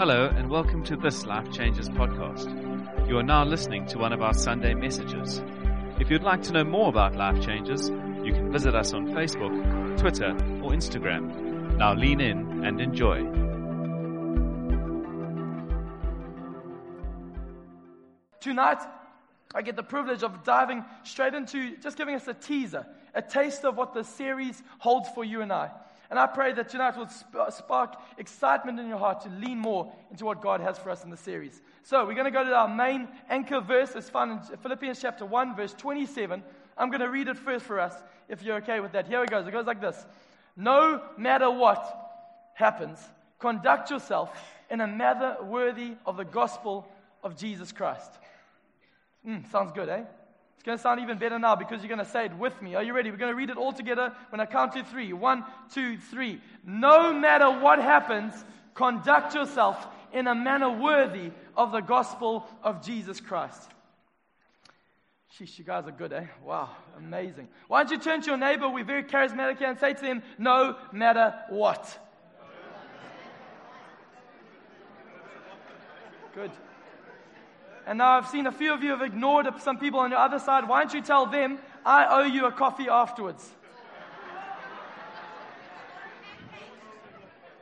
Hello, and welcome to this Life Changes podcast. You are now listening to one of our Sunday messages. If you'd like to know more about Life Changes, you can visit us on Facebook, Twitter, or Instagram. Now lean in and enjoy. Tonight, I get the privilege of diving straight into just giving us a teaser, a taste of what the series holds for you and I. And I pray that tonight will sp- spark excitement in your heart to lean more into what God has for us in the series. So, we're going to go to our main anchor verse. It's found in Philippians chapter 1, verse 27. I'm going to read it first for us, if you're okay with that. Here it goes. It goes like this No matter what happens, conduct yourself in a manner worthy of the gospel of Jesus Christ. Mm, sounds good, eh? It's going to sound even better now because you're going to say it with me. Are you ready? We're going to read it all together when I count to three. One, two, three. No matter what happens, conduct yourself in a manner worthy of the gospel of Jesus Christ. Sheesh, you guys are good, eh? Wow, amazing. Why don't you turn to your neighbor, we're very charismatic here, and say to him, no matter what. Good. And now I've seen a few of you have ignored some people on your other side. Why don't you tell them, I owe you a coffee afterwards?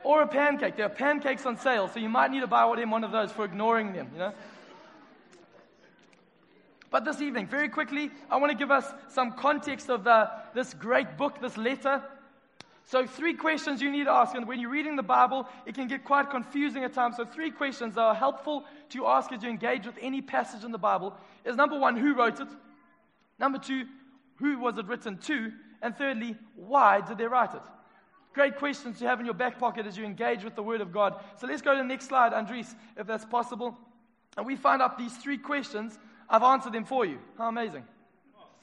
or a pancake. There are pancakes on sale, so you might need to buy one of those for ignoring them, you know? But this evening, very quickly, I want to give us some context of the, this great book, this letter. So, three questions you need to ask. And when you're reading the Bible, it can get quite confusing at times. So, three questions that are helpful to ask as you engage with any passage in the Bible is number one, who wrote it? Number two, who was it written to? And thirdly, why did they write it? Great questions to have in your back pocket as you engage with the Word of God. So, let's go to the next slide, Andres, if that's possible. And we find out these three questions. I've answered them for you. How amazing.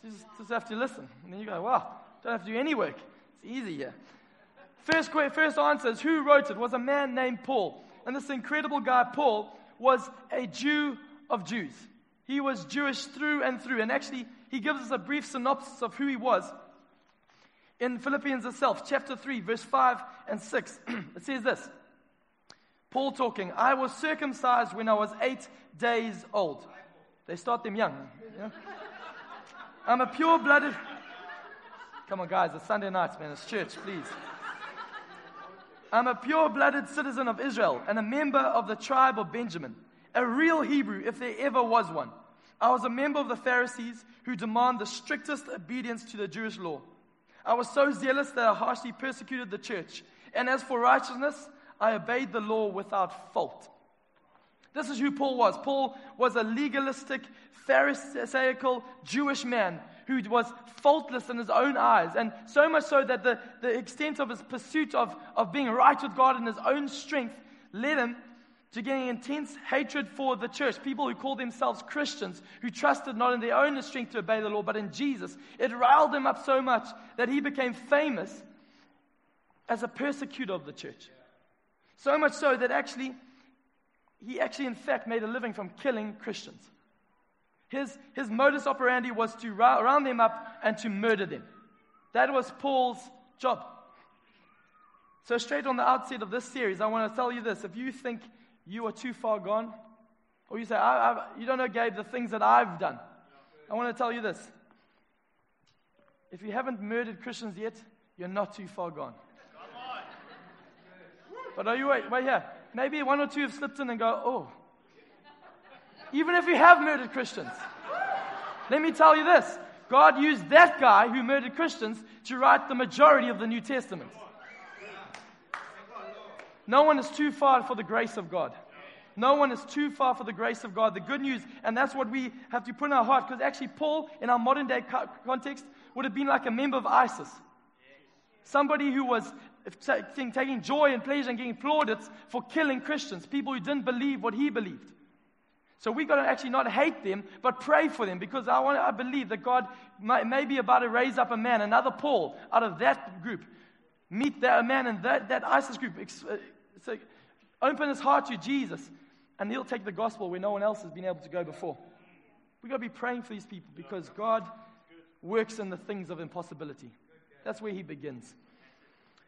You just, just have to listen. And then you go, wow, don't have to do any work. Easy here. First, first answer is who wrote it? Was a man named Paul. And this incredible guy, Paul, was a Jew of Jews. He was Jewish through and through. And actually, he gives us a brief synopsis of who he was in Philippians itself, chapter 3, verse 5 and 6. it says this Paul talking, I was circumcised when I was eight days old. They start them young. I'm a pure blooded. Come on, guys, it's Sunday night, man. It's church, please. I'm a pure blooded citizen of Israel and a member of the tribe of Benjamin, a real Hebrew, if there ever was one. I was a member of the Pharisees who demand the strictest obedience to the Jewish law. I was so zealous that I harshly persecuted the church. And as for righteousness, I obeyed the law without fault. This is who Paul was. Paul was a legalistic, Pharisaical Jewish man who was faultless in his own eyes. And so much so that the, the extent of his pursuit of, of being right with God in his own strength led him to getting intense hatred for the church. People who called themselves Christians, who trusted not in their own strength to obey the law, but in Jesus. It riled him up so much that he became famous as a persecutor of the church. So much so that actually, he actually, in fact, made a living from killing Christians. His, his modus operandi was to round them up and to murder them. That was Paul's job. So, straight on the outset of this series, I want to tell you this. If you think you are too far gone, or you say, I, I, You don't know, Gabe, the things that I've done, I want to tell you this. If you haven't murdered Christians yet, you're not too far gone. But are you wait, wait here? Maybe one or two have slipped in and go, Oh, even if you have murdered Christians. Let me tell you this God used that guy who murdered Christians to write the majority of the New Testament. No one is too far for the grace of God. No one is too far for the grace of God. The good news, and that's what we have to put in our heart, because actually, Paul, in our modern day context, would have been like a member of ISIS. Somebody who was taking joy and pleasure and getting plaudits for killing Christians, people who didn't believe what he believed. So we've got to actually not hate them, but pray for them because I, want, I believe that God may, may be about to raise up a man, another Paul, out of that group. Meet that man in that, that ISIS group. Uh, so open his heart to Jesus, and he'll take the gospel where no one else has been able to go before. We've got to be praying for these people because God works in the things of impossibility. That's where he begins.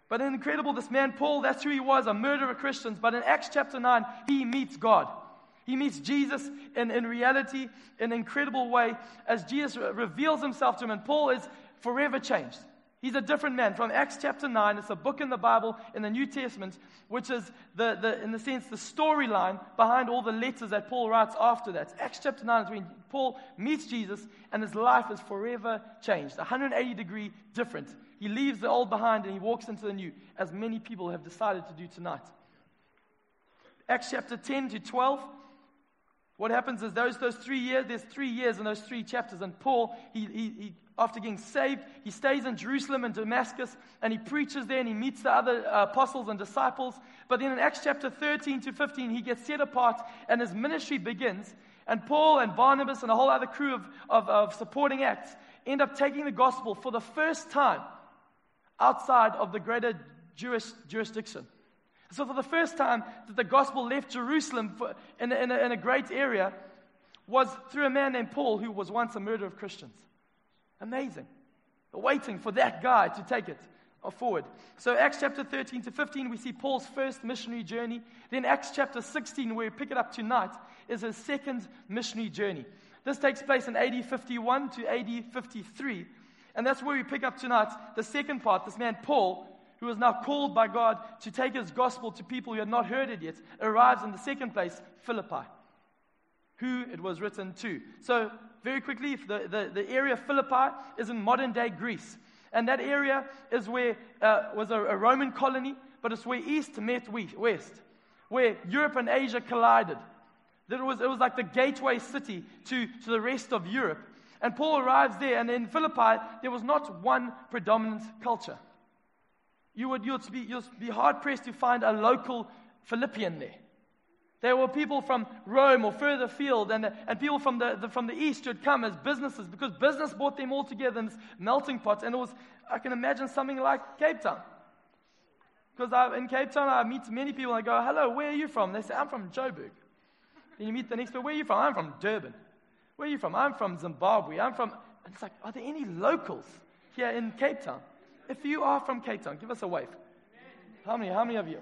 But incredible, this man Paul, that's who he was, a murderer of Christians. But in Acts chapter 9, he meets God. He meets Jesus in, in reality in an incredible way as Jesus reveals himself to him. And Paul is forever changed. He's a different man. From Acts chapter 9, it's a book in the Bible in the New Testament, which is, the, the, in the sense, the storyline behind all the letters that Paul writes after that. Acts chapter 9 is when Paul meets Jesus and his life is forever changed, 180 degree different. He leaves the old behind and he walks into the new, as many people have decided to do tonight. Acts chapter 10 to 12. What happens is those, those three years, there's three years in those three chapters, and Paul, he, he, he after getting saved, he stays in Jerusalem and Damascus and he preaches there and he meets the other uh, apostles and disciples. But then in Acts chapter 13 to 15, he gets set apart and his ministry begins. And Paul and Barnabas and a whole other crew of, of, of supporting acts end up taking the gospel for the first time outside of the greater Jewish jurisdiction. So, for the first time that the gospel left Jerusalem for, in, a, in, a, in a great area was through a man named Paul, who was once a murderer of Christians. Amazing. Waiting for that guy to take it uh, forward. So, Acts chapter 13 to 15, we see Paul's first missionary journey. Then, Acts chapter 16, where we pick it up tonight, is his second missionary journey. This takes place in AD 51 to AD 53. And that's where we pick up tonight the second part. This man, Paul, who is now called by God to take his gospel to people who had not heard it yet, arrives in the second place, Philippi, who it was written to. So, very quickly, the, the, the area Philippi is in modern day Greece. And that area is where uh, was a, a, Roman colony, but it's where East met West, where Europe and Asia collided. That it was, it was like the gateway city to, to the rest of Europe. And Paul arrives there, and in Philippi, there was not one predominant culture. You would you'd be, you'd be hard pressed to find a local Philippian there. There were people from Rome or further afield, and, and people from the, the, from the east who had come as businesses because business brought them all together in this melting pot. And it was, I can imagine something like Cape Town. Because in Cape Town, I meet many people and I go, Hello, where are you from? They say, I'm from Joburg. Then you meet the next person, Where are you from? I'm from Durban. Where are you from? I'm from Zimbabwe. I'm from. And it's like, Are there any locals here in Cape Town? If you are from Cape Town, give us a wave. How many, how many of you?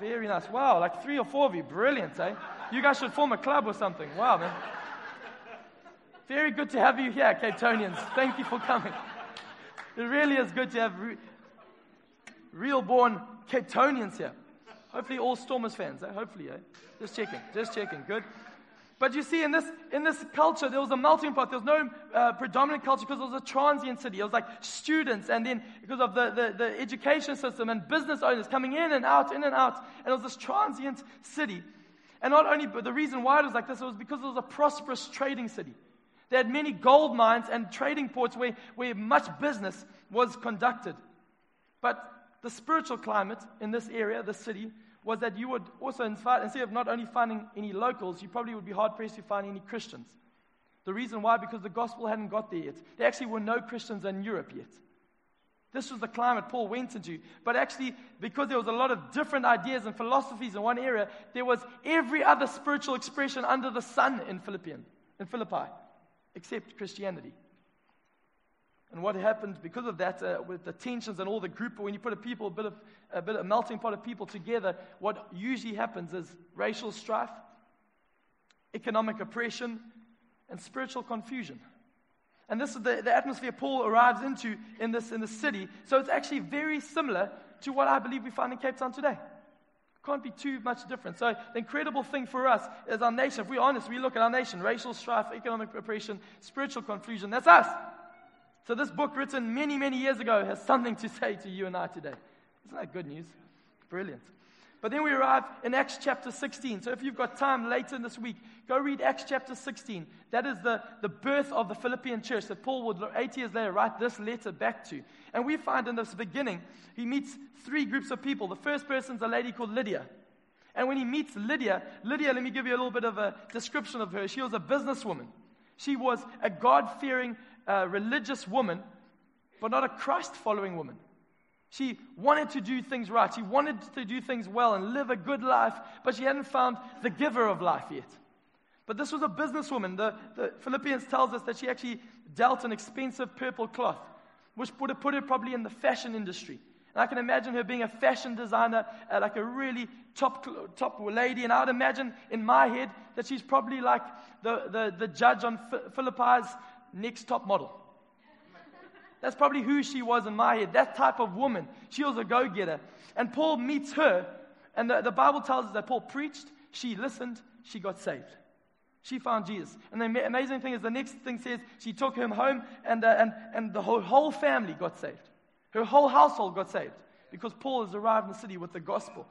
Very nice. Wow, like three or four of you. Brilliant, eh? You guys should form a club or something. Wow, man. Very good to have you here, Cape Townians. Thank you for coming. It really is good to have re- real born Cape Townians here. Hopefully, all Stormers fans. Eh? Hopefully, eh? Just checking. Just checking. Good. But you see, in this, in this culture, there was a melting pot. There was no uh, predominant culture because it was a transient city. It was like students, and then because of the, the, the, education system and business owners coming in and out, in and out. And it was this transient city. And not only, but the reason why it was like this, it was because it was a prosperous trading city. They had many gold mines and trading ports where, where much business was conducted. But the spiritual climate in this area, the city, was that you would also, instead of not only finding any locals, you probably would be hard pressed to find any Christians. The reason why? Because the gospel hadn't got there yet. There actually were no Christians in Europe yet. This was the climate Paul went into. But actually, because there was a lot of different ideas and philosophies in one area, there was every other spiritual expression under the sun in Philippian, in Philippi, except Christianity. And what happened because of that, uh, with the tensions and all the group, when you put a people, a bit of a bit of a melting pot of people together, what usually happens is racial strife, economic oppression, and spiritual confusion. And this is the, the atmosphere Paul arrives into in this, in the city. So it's actually very similar to what I believe we find in Cape Town today. Can't be too much different. So the incredible thing for us is our nation. If we're honest, we look at our nation, racial strife, economic oppression, spiritual confusion. That's us. So, this book, written many, many years ago, has something to say to you and I today. Isn't that good news? Brilliant. But then we arrive in Acts chapter 16. So, if you've got time later in this week, go read Acts chapter 16. That is the, the birth of the Philippian church that Paul would, eight years later, write this letter back to. And we find in this beginning, he meets three groups of people. The first person is a lady called Lydia. And when he meets Lydia, Lydia, let me give you a little bit of a description of her. She was a businesswoman. She was a God fearing a religious woman, but not a Christ following woman. She wanted to do things right. She wanted to do things well and live a good life, but she hadn't found the giver of life yet. But this was a businesswoman. The, the Philippians tells us that she actually dealt in expensive purple cloth, which would have put her probably in the fashion industry. And I can imagine her being a fashion designer, uh, like a really top, top lady. And I would imagine in my head that she's probably like the, the, the judge on Philippi's next top model. That's probably who she was in my head. That type of woman. She was a go getter. And Paul meets her. And the, the Bible tells us that Paul preached, she listened, she got saved. She found Jesus. And the amazing thing is, the next thing says she took him home, and, uh, and, and the whole, whole family got saved. Her whole household got saved because Paul has arrived in the city with the gospel.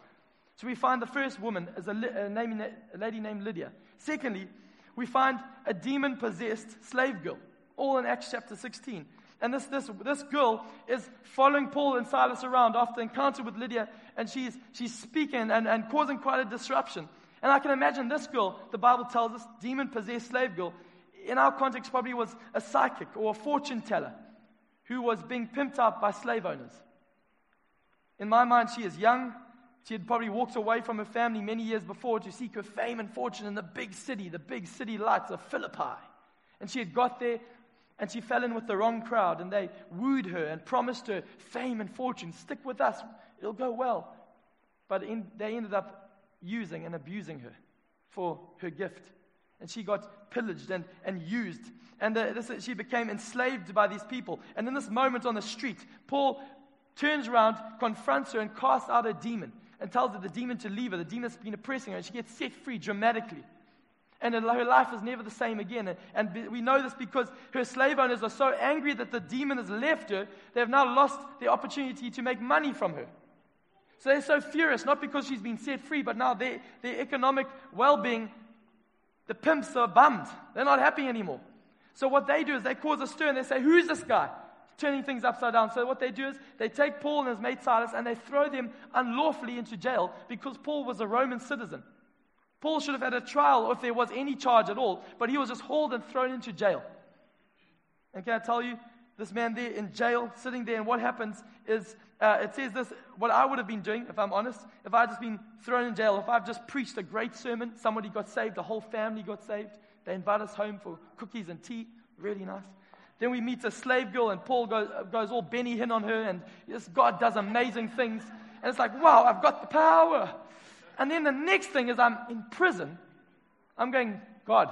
So we find the first woman is a, a, name, a lady named Lydia. Secondly, we find a demon possessed slave girl, all in Acts chapter 16. And this, this, this girl is following Paul and Silas around after encounter with Lydia, and she's, she's speaking and, and causing quite a disruption. And I can imagine this girl, the Bible tells us, demon possessed slave girl, in our context probably was a psychic or a fortune teller who was being pimped out by slave owners. In my mind, she is young. She had probably walked away from her family many years before to seek her fame and fortune in the big city, the big city lights of Philippi. And she had got there and she fell in with the wrong crowd and they wooed her and promised her fame and fortune. Stick with us, it'll go well. But in, they ended up using and abusing her for her gift. And she got pillaged and, and used. And uh, this, she became enslaved by these people. And in this moment on the street, Paul turns around, confronts her, and casts out a demon and tells her the demon to leave her. The demon's been oppressing her, and she gets set free dramatically. And her life is never the same again. And we know this because her slave owners are so angry that the demon has left her, they have now lost the opportunity to make money from her. So they're so furious, not because she's been set free, but now their, their economic well being, the pimps are bummed. They're not happy anymore. So what they do is they cause a stir and they say, Who's this guy? turning things upside down. So what they do is they take Paul and his mate Silas and they throw them unlawfully into jail because Paul was a Roman citizen. Paul should have had a trial or if there was any charge at all, but he was just hauled and thrown into jail. And can I tell you, this man there in jail, sitting there, and what happens is uh, it says this what I would have been doing, if I'm honest, if I'd just been thrown in jail, if I've just preached a great sermon, somebody got saved, the whole family got saved, they invite us home for cookies and tea, really nice. Then we meet a slave girl, and Paul goes, goes all Benny Hinn on her, and this God does amazing things. And it's like, wow, I've got the power. And then the next thing is I'm in prison. I'm going, God,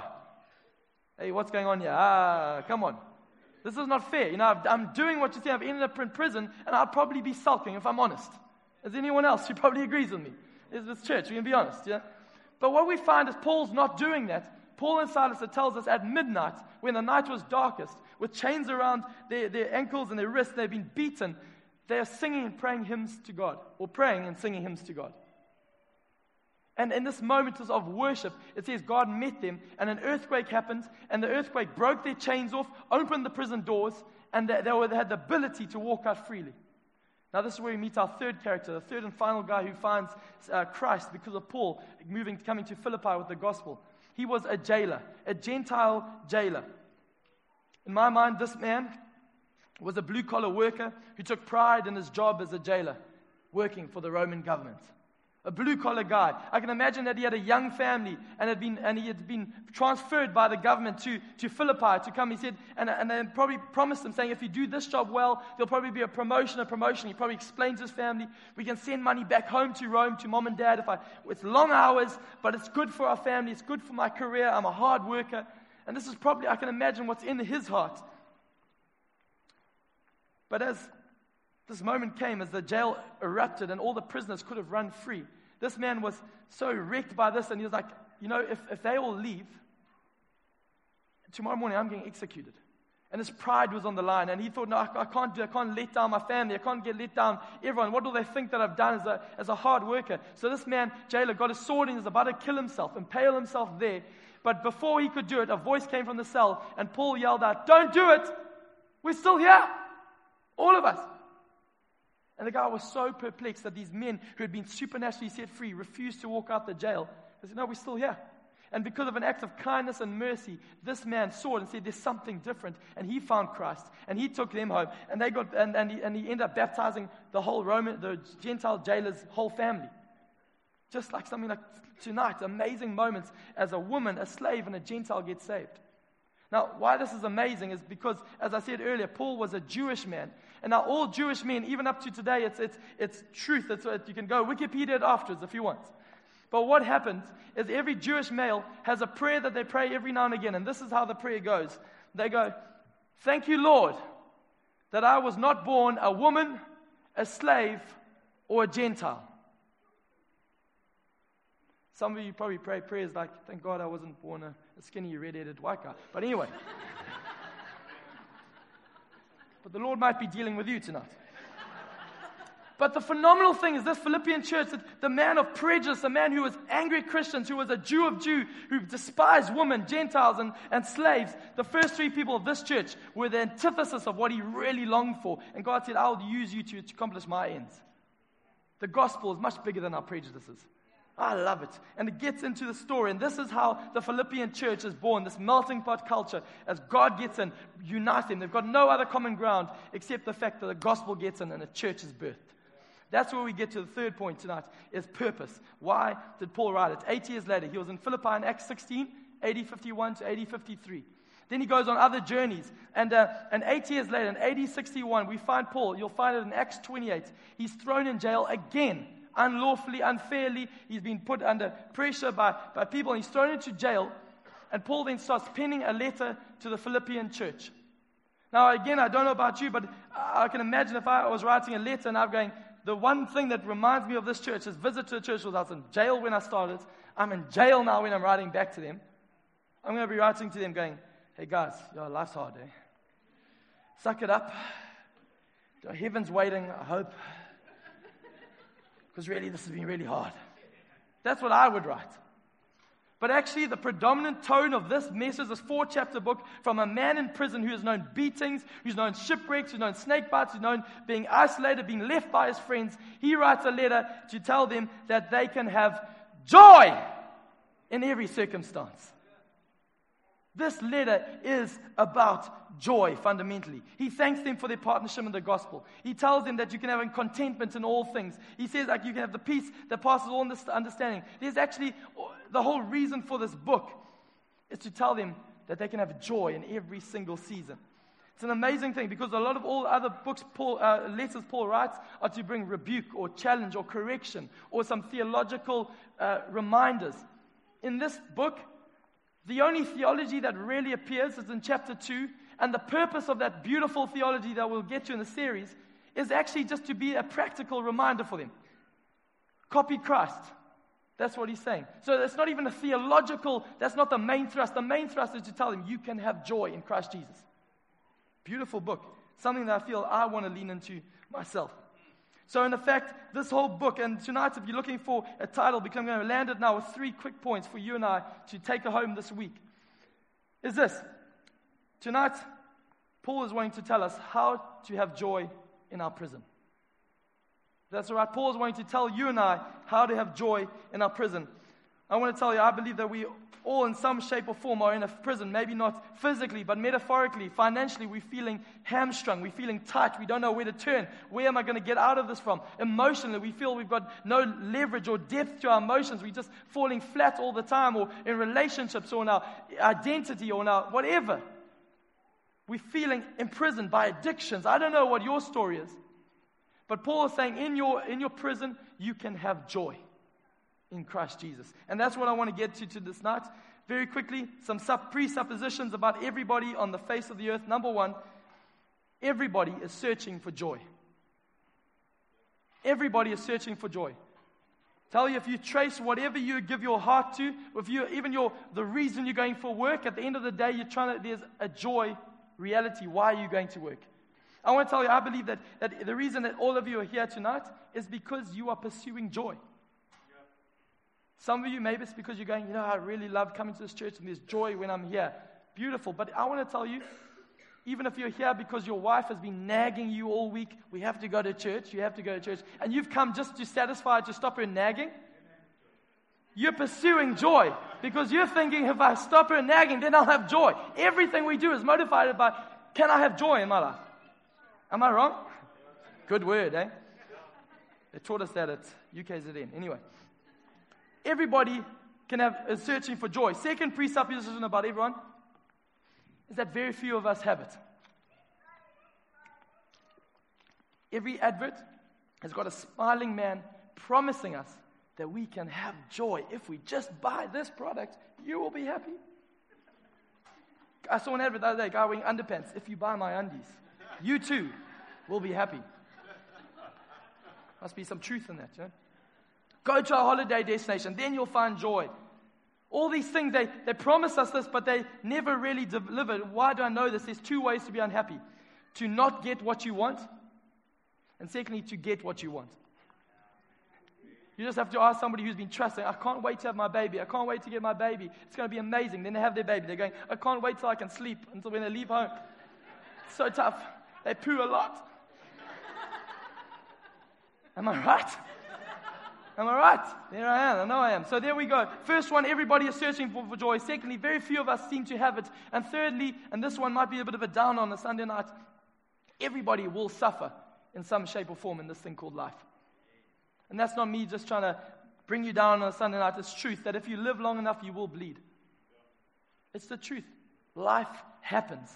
hey, what's going on here? Ah, come on. This is not fair. You know, I'm doing what you say. I've ended up in prison, and I'll probably be sulking if I'm honest. Is anyone else who probably agrees with me? Is this church? We can be honest, yeah? But what we find is Paul's not doing that. Paul and Silas, it tells us at midnight, when the night was darkest, with chains around their, their ankles and their wrists, they've been beaten. They are singing and praying hymns to God, or praying and singing hymns to God. And in this moment of worship, it says God met them, and an earthquake happened, and the earthquake broke their chains off, opened the prison doors, and they, they, were, they had the ability to walk out freely. Now, this is where we meet our third character, the third and final guy who finds uh, Christ because of Paul moving, coming to Philippi with the gospel. He was a jailer, a Gentile jailer. In my mind, this man was a blue collar worker who took pride in his job as a jailer, working for the Roman government. A blue collar guy. I can imagine that he had a young family and, had been, and he had been transferred by the government to, to Philippi to come. He said, and, and they probably promised him, saying, if you do this job well, there'll probably be a promotion, a promotion. He probably explained to his family, we can send money back home to Rome, to mom and dad. If I, it's long hours, but it's good for our family, it's good for my career. I'm a hard worker. And this is probably, I can imagine what's in his heart. But as this moment came as the jail erupted and all the prisoners could have run free. This man was so wrecked by this, and he was like, You know, if, if they all leave, tomorrow morning I'm getting executed. And his pride was on the line, and he thought, No, I, I can't do I can't let down my family. I can't get let down everyone. What do they think that I've done as a, as a hard worker? So this man, jailer, got a sword and is about to kill himself, impale himself there. But before he could do it, a voice came from the cell, and Paul yelled out, Don't do it! We're still here! All of us. And the guy was so perplexed that these men who had been supernaturally set free refused to walk out the jail. They said, No, we're still here. And because of an act of kindness and mercy, this man saw it and said, There's something different. And he found Christ. And he took them home. And, they got, and, and, he, and he ended up baptizing the whole Roman, the Gentile jailer's whole family. Just like something like tonight, amazing moments as a woman, a slave, and a Gentile get saved. Now, why this is amazing is because, as I said earlier, Paul was a Jewish man. And now all Jewish men, even up to today, it's, it's, it's truth. It's, you can go Wikipedia it afterwards if you want. But what happens is every Jewish male has a prayer that they pray every now and again. And this is how the prayer goes. They go, Thank you, Lord, that I was not born a woman, a slave, or a Gentile. Some of you probably pray prayers like, Thank God I wasn't born a, a skinny, red headed white guy. But anyway. But the Lord might be dealing with you tonight. But the phenomenal thing is this Philippian church, the man of prejudice, the man who was angry at Christians, who was a Jew of Jew, who despised women, Gentiles, and, and slaves, the first three people of this church were the antithesis of what he really longed for. And God said, I'll use you to accomplish my ends. The gospel is much bigger than our prejudices. I love it. And it gets into the story. And this is how the Philippian church is born this melting pot culture. As God gets in, unites them. They've got no other common ground except the fact that the gospel gets in and a church is birthed. That's where we get to the third point tonight is purpose. Why did Paul write it? Eight years later, he was in Philippi in Acts 16, AD 51 to AD 53. Then he goes on other journeys. And, uh, and eight years later, in AD 61, we find Paul. You'll find it in Acts 28. He's thrown in jail again, unlawfully, unfairly. He's been put under pressure by, by people, and he's thrown into jail. And Paul then starts penning a letter to the Philippian church. Now, again, I don't know about you, but I can imagine if I was writing a letter and I'm going, the one thing that reminds me of this church is visit to the church was I was in jail when I started. I'm in jail now when I'm writing back to them. I'm going to be writing to them going, hey guys, your life's hard, eh? Suck it up. Heaven's waiting, I hope. Because really, this has been really hard. That's what I would write. But actually, the predominant tone of this message, this four chapter book, from a man in prison who has known beatings, who's known shipwrecks, who's known snake bites, who's known being isolated, being left by his friends, he writes a letter to tell them that they can have joy in every circumstance. This letter is about joy fundamentally. He thanks them for their partnership in the gospel. He tells them that you can have contentment in all things. He says like you can have the peace that passes all understanding. There's actually the whole reason for this book is to tell them that they can have joy in every single season. It's an amazing thing because a lot of all other books, Paul, uh, letters Paul writes, are to bring rebuke or challenge or correction or some theological uh, reminders. In this book, the only theology that really appears is in chapter 2, and the purpose of that beautiful theology that we'll get to in the series is actually just to be a practical reminder for them. Copy Christ. That's what he's saying. So it's not even a theological, that's not the main thrust. The main thrust is to tell them you can have joy in Christ Jesus. Beautiful book. Something that I feel I want to lean into myself. So, in effect, this whole book, and tonight, if you're looking for a title, because I'm going to land it now with three quick points for you and I to take home this week, is this. Tonight, Paul is wanting to tell us how to have joy in our prison. That's all right. Paul is wanting to tell you and I how to have joy in our prison. I want to tell you, I believe that we all, in some shape or form, are in a prison. Maybe not physically, but metaphorically, financially, we're feeling hamstrung. We're feeling tight. We don't know where to turn. Where am I going to get out of this from? Emotionally, we feel we've got no leverage or depth to our emotions. We're just falling flat all the time, or in relationships, or in our identity, or in our whatever. We're feeling imprisoned by addictions. I don't know what your story is. But Paul is saying, in your, in your prison, you can have joy in Christ Jesus. And that's what I want to get to, to this night. Very quickly, some presuppositions about everybody on the face of the earth. Number one, everybody is searching for joy. Everybody is searching for joy. Tell you if you trace whatever you give your heart to, if you even your the reason you're going for work, at the end of the day, you're trying to there's a joy reality. Why are you going to work? I want to tell you, I believe that, that the reason that all of you are here tonight is because you are pursuing joy. Some of you, maybe it's because you're going, you know, I really love coming to this church and there's joy when I'm here. Beautiful. But I want to tell you, even if you're here because your wife has been nagging you all week, we have to go to church, you have to go to church, and you've come just to satisfy, to stop her nagging, you're pursuing joy because you're thinking, if I stop her nagging, then I'll have joy. Everything we do is motivated by, can I have joy in my life? Am I wrong? Good word, eh? They taught us that at UKZN. Anyway. Everybody can have is searching for joy. Second presupposition about everyone is that very few of us have it. Every advert has got a smiling man promising us that we can have joy. If we just buy this product, you will be happy. I saw an advert the other day, guy wearing underpants. If you buy my undies, you too will be happy. Must be some truth in that? Go to a holiday destination, then you'll find joy. All these things, they, they promise us this, but they never really deliver. Why do I know this? There's two ways to be unhappy to not get what you want, and secondly, to get what you want. You just have to ask somebody who's been trusting, I can't wait to have my baby. I can't wait to get my baby. It's going to be amazing. Then they have their baby. They're going, I can't wait till I can sleep until when they leave home. It's so tough. They poo a lot. Am I right? Am I right? There I am. I know I am. So there we go. First one, everybody is searching for, for joy. Secondly, very few of us seem to have it. And thirdly, and this one might be a bit of a down on a Sunday night, everybody will suffer in some shape or form in this thing called life. And that's not me just trying to bring you down on a Sunday night. It's truth that if you live long enough, you will bleed. It's the truth. Life happens.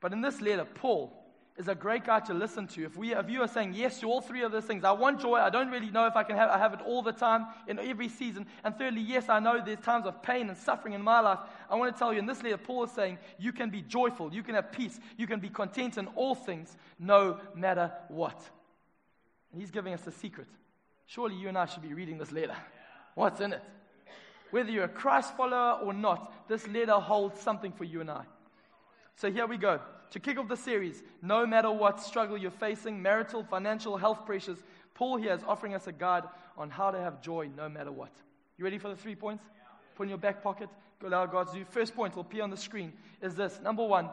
But in this letter, Paul is a great guy to listen to. If, we, if you are saying yes to all three of those things, I want joy. I don't really know if I can have, I have it all the time in every season. And thirdly, yes, I know there's times of pain and suffering in my life. I want to tell you in this letter, Paul is saying you can be joyful, you can have peace, you can be content in all things, no matter what. And he's giving us a secret. Surely you and I should be reading this letter. What's in it? Whether you're a Christ follower or not, this letter holds something for you and I. So here we go. To kick off the series, no matter what struggle you're facing, marital, financial, health pressures, Paul here is offering us a guide on how to have joy no matter what. You ready for the three points? Put in your back pocket. Go allow God to do. First point will appear on the screen is this. Number one,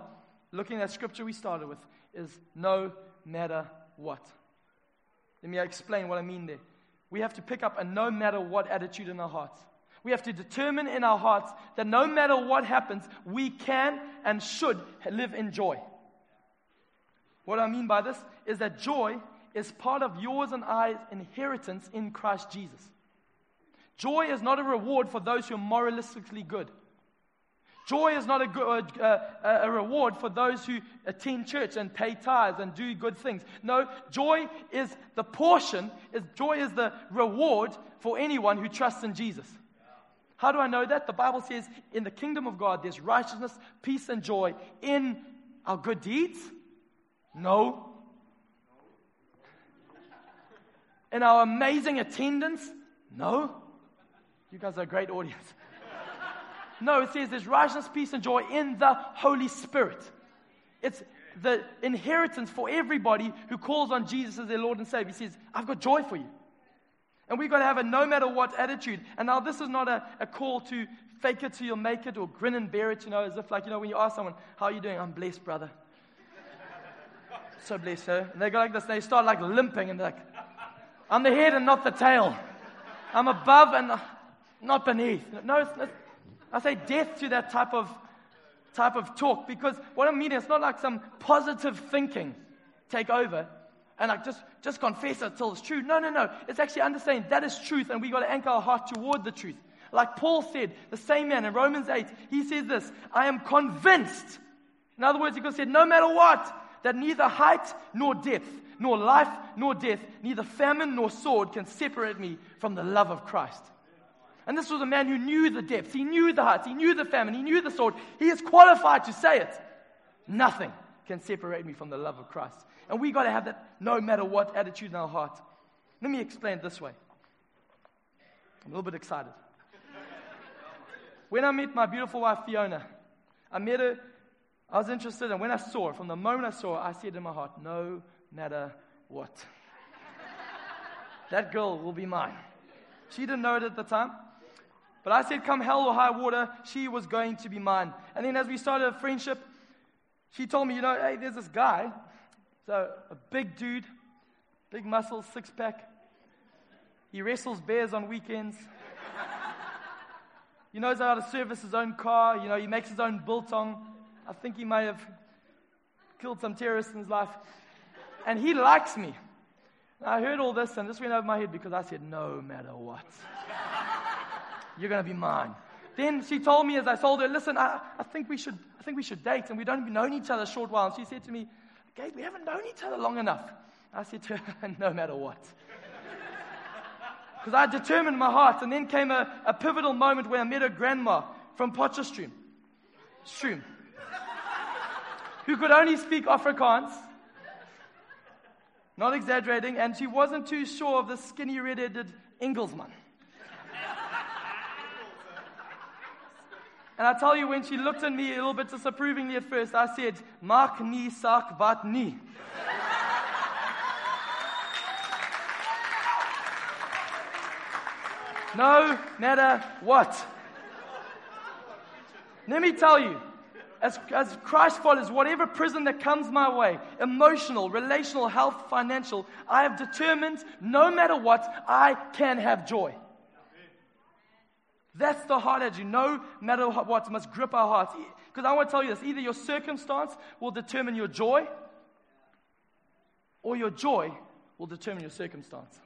looking at scripture we started with, is no matter what. Let me explain what I mean there. We have to pick up a no matter what attitude in our hearts. We have to determine in our hearts that no matter what happens, we can and should live in joy. What I mean by this is that joy is part of yours and I's inheritance in Christ Jesus. Joy is not a reward for those who are moralistically good. Joy is not a, good, uh, a, reward for those who attend church and pay tithes and do good things. No, joy is the portion, is, joy is the reward for anyone who trusts in Jesus. How do I know that? The Bible says in the kingdom of God there's righteousness, peace, and joy in our good deeds? No. In our amazing attendance? No. You guys are a great audience. No, it says there's righteousness, peace, and joy in the Holy Spirit. It's the inheritance for everybody who calls on Jesus as their Lord and Savior. He says, I've got joy for you. And we've got to have a no matter what attitude. And now, this is not a, a call to fake it till you make it or grin and bear it, you know, as if, like, you know, when you ask someone, How are you doing? I'm blessed, brother. so blessed, sir. And they go like this, they start like limping, and like, I'm the head and not the tail. I'm above and not beneath. No, it's, it's I say death to that type of, type of talk because what I mean is not like some positive thinking take over and like just, just confess it till it's true. No, no, no. It's actually understanding that is truth and we got to anchor our heart toward the truth. Like Paul said, the same man in Romans 8, he says this I am convinced. In other words, he could have said, no matter what, that neither height nor depth, nor life nor death, neither famine nor sword can separate me from the love of Christ. And this was a man who knew the depths, he knew the heights, he knew the famine, he knew the sword. He is qualified to say it. Nothing can separate me from the love of Christ. And we got to have that no matter what attitude in our heart. Let me explain this way. I'm a little bit excited. when I met my beautiful wife, Fiona, I met her, I was interested, and when I saw her, from the moment I saw her, I said in my heart, no matter what. that girl will be mine. She didn't know it at the time. But I said, come hell or high water, she was going to be mine. And then as we started a friendship, she told me, you know, hey, there's this guy. So a big dude, big muscles, six pack. He wrestles bears on weekends. he knows how to service his own car. You know, he makes his own biltong. I think he may have killed some terrorists in his life. And he likes me. I heard all this and this went over my head because I said, no matter what. You're going to be mine. Then she told me as I told her, listen, I, I, think we should, I think we should date, and we'd only known each other a short while. And she said to me, Gabe, we haven't known each other long enough. I said to her, No matter what. Because I determined my heart. And then came a, a pivotal moment where I met her grandma from Potchefstroom. Stream. Who could only speak Afrikaans. Not exaggerating. And she wasn't too sure of the skinny red-headed Engelsman. And I tell you, when she looked at me a little bit disapprovingly at first, I said, Mark ni sak wat ni. no matter what. Let me tell you, as, as Christ followers, whatever prison that comes my way, emotional, relational, health, financial, I have determined no matter what, I can have joy. That's the heart attitude. No matter what, must grip our hearts. Because I want to tell you this either your circumstance will determine your joy, or your joy will determine your circumstance.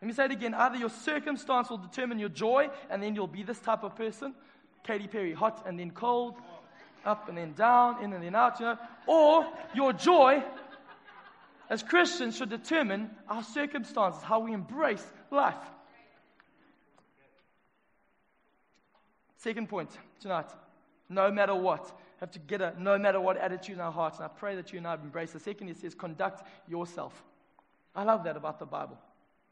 Let me say it again. Either your circumstance will determine your joy, and then you'll be this type of person Katy Perry, hot and then cold, up and then down, in and then out, you know. Or your joy, as Christians, should determine our circumstances, how we embrace life. Second point tonight no matter what. Have to get a no matter what attitude in our hearts. And I pray that you and I embrace. The second, it says, conduct yourself. I love that about the Bible.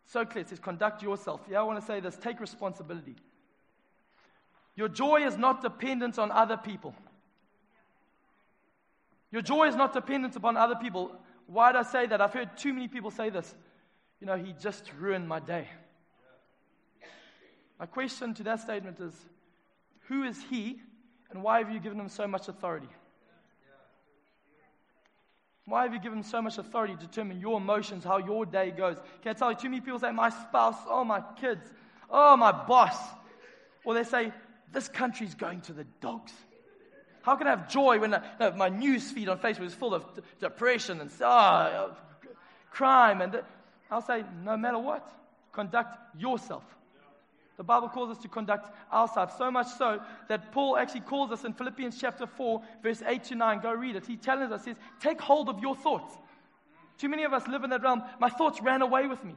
So clear. It says, conduct yourself. Yeah, I want to say this take responsibility. Your joy is not dependent on other people. Your joy is not dependent upon other people. Why do I say that? I've heard too many people say this. You know, he just ruined my day. My question to that statement is who is he and why have you given him so much authority? Why have you given him so much authority to determine your emotions, how your day goes? Can I tell you, too many people say, my spouse, oh, my kids, oh, my boss. Or they say, this country's going to the dogs. How can I have joy when uh, my news feed on Facebook is full of d- depression and oh, crime? And I'll say, no matter what, conduct yourself. The Bible calls us to conduct ourselves, so much so that Paul actually calls us in Philippians chapter 4, verse 8 to 9. Go read it. He tells us, says, take hold of your thoughts. Too many of us live in that realm. My thoughts ran away with me.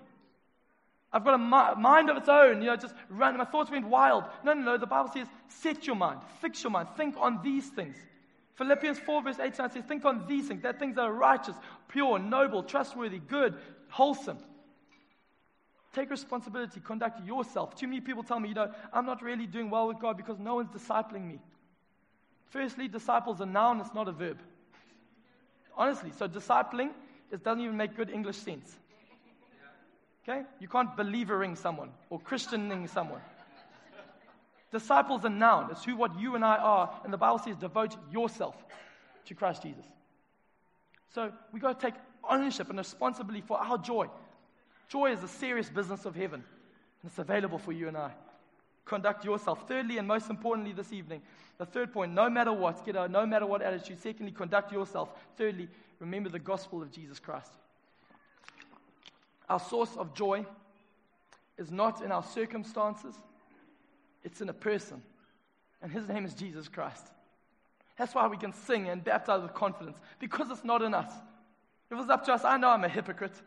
I've got a mind of its own, you know, just ran. My thoughts went wild. No, no, no. The Bible says, set your mind, fix your mind, think on these things. Philippians 4, verse 8 9 says, think on these things, that things that are righteous, pure, noble, trustworthy, good, wholesome. Take responsibility, conduct yourself. Too many people tell me, you know, I'm not really doing well with God because no one's discipling me. Firstly, disciples a noun, it's not a verb. Honestly, so discipling it doesn't even make good English sense. Okay? You can't believering someone or Christianing someone. Disciples a noun. It's who what you and I are. And the Bible says devote yourself to Christ Jesus. So we got to take ownership and responsibility for our joy. Joy is a serious business of heaven, and it's available for you and I. Conduct yourself. Thirdly, and most importantly this evening, the third point no matter what, get a no matter what attitude. Secondly, conduct yourself. Thirdly, remember the gospel of Jesus Christ. Our source of joy is not in our circumstances, it's in a person. And his name is Jesus Christ. That's why we can sing and baptize with confidence, because it's not in us. If it was up to us, I know I'm a hypocrite.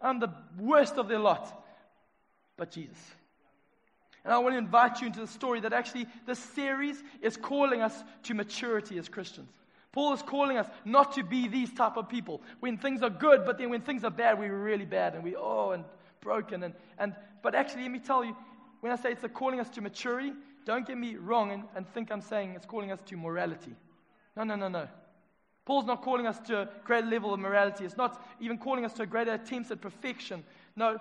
I'm the worst of the lot. But Jesus. And I want to invite you into the story that actually this series is calling us to maturity as Christians. Paul is calling us not to be these type of people. When things are good, but then when things are bad, we're really bad and we oh and broken and, and but actually let me tell you, when I say it's a calling us to maturity, don't get me wrong and, and think I'm saying it's calling us to morality. No, no, no, no. Paul's not calling us to a greater level of morality. It's not even calling us to a greater attempts at perfection. No,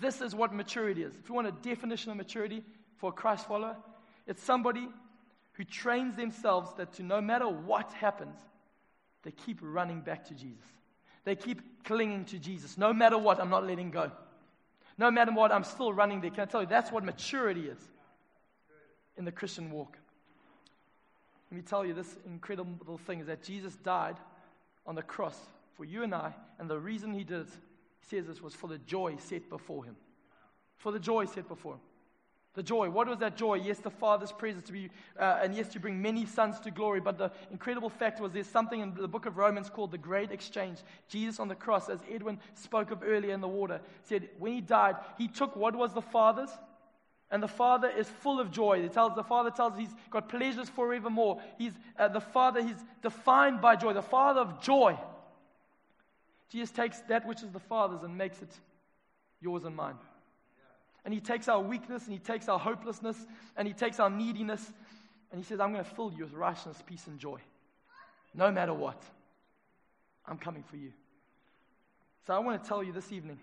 this is what maturity is. If you want a definition of maturity for a Christ follower, it's somebody who trains themselves that to no matter what happens, they keep running back to Jesus. They keep clinging to Jesus. No matter what, I'm not letting go. No matter what, I'm still running there. Can I tell you, that's what maturity is in the Christian walk. Let me tell you this incredible thing is that Jesus died on the cross for you and I, and the reason he did it, he says this, was for the joy set before him. For the joy set before him. The joy. What was that joy? Yes, the Father's presence to be, uh, and yes, to bring many sons to glory. But the incredible fact was there's something in the book of Romans called the Great Exchange. Jesus on the cross, as Edwin spoke of earlier in the water, said when he died, he took what was the Father's, and the Father is full of joy. It tells the Father tells he's got pleasures forevermore. He's uh, the Father. He's defined by joy. The Father of joy. Jesus takes that which is the Father's and makes it yours and mine. And He takes our weakness and He takes our hopelessness and He takes our neediness and He says, I'm going to fill you with righteousness, peace, and joy. No matter what, I'm coming for you. So I want to tell you this evening,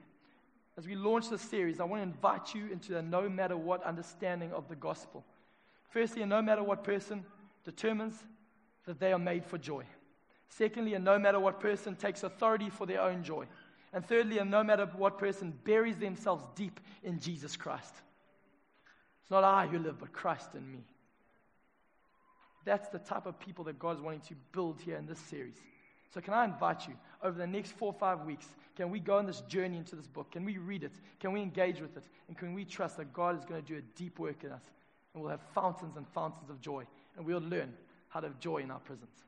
as we launch this series, I want to invite you into a no matter what understanding of the gospel. Firstly, a no matter what person determines that they are made for joy. Secondly, a no matter what person takes authority for their own joy. And thirdly, a no matter what person buries themselves deep in Jesus Christ. It's not I who live, but Christ in me. That's the type of people that God is wanting to build here in this series. So, can I invite you over the next four or five weeks? Can we go on this journey into this book? Can we read it? Can we engage with it? And can we trust that God is going to do a deep work in us? And we'll have fountains and fountains of joy. And we'll learn how to have joy in our prisons.